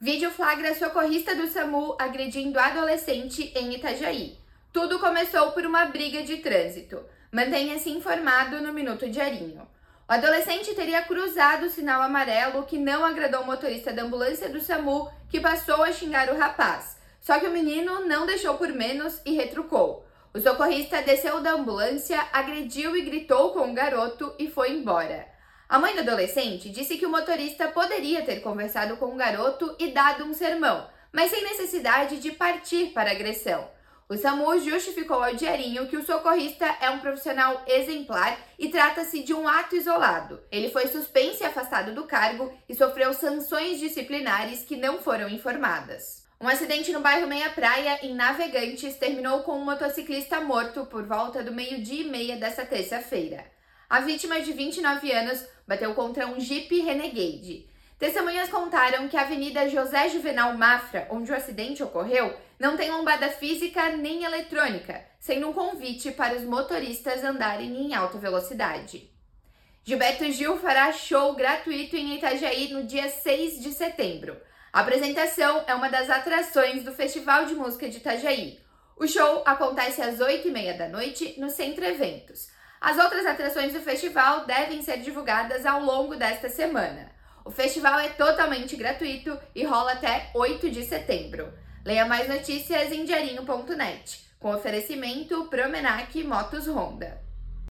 Vídeo flagra socorrista do SAMU agredindo adolescente em Itajaí. Tudo começou por uma briga de trânsito. Mantenha-se informado no Minuto Diarinho. O adolescente teria cruzado o sinal amarelo que não agradou o motorista da ambulância do SAMU, que passou a xingar o rapaz. Só que o menino não deixou por menos e retrucou. O socorrista desceu da ambulância, agrediu e gritou com o garoto e foi embora. A mãe do adolescente disse que o motorista poderia ter conversado com o garoto e dado um sermão, mas sem necessidade de partir para agressão. O SAMU justificou ao diarinho que o socorrista é um profissional exemplar e trata-se de um ato isolado. Ele foi suspenso e afastado do cargo e sofreu sanções disciplinares que não foram informadas. Um acidente no bairro Meia Praia, em Navegantes, terminou com um motociclista morto por volta do meio-dia e meia desta terça-feira. A vítima, de 29 anos, bateu contra um Jeep Renegade. Testemunhas contaram que a Avenida José Juvenal Mafra, onde o acidente ocorreu, não tem lombada física nem eletrônica, sendo um convite para os motoristas andarem em alta velocidade. Gilberto Gil fará show gratuito em Itajaí no dia 6 de setembro. A apresentação é uma das atrações do Festival de Música de Itajaí. O show acontece às 8h30 da noite no Centro Eventos. As outras atrações do festival devem ser divulgadas ao longo desta semana. O festival é totalmente gratuito e rola até 8 de setembro. Leia mais notícias em diarinho.net, com oferecimento Promenac Motos Honda.